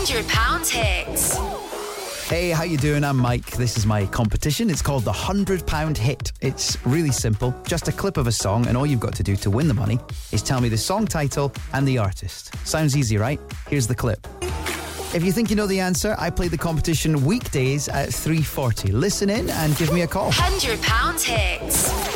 £100 hits. Hey, how you doing? I'm Mike. This is my competition. It's called the £100 Hit. It's really simple. Just a clip of a song, and all you've got to do to win the money is tell me the song title and the artist. Sounds easy, right? Here's the clip. If you think you know the answer, I play the competition weekdays at 3:40. Listen in and give me a call. £100 hits.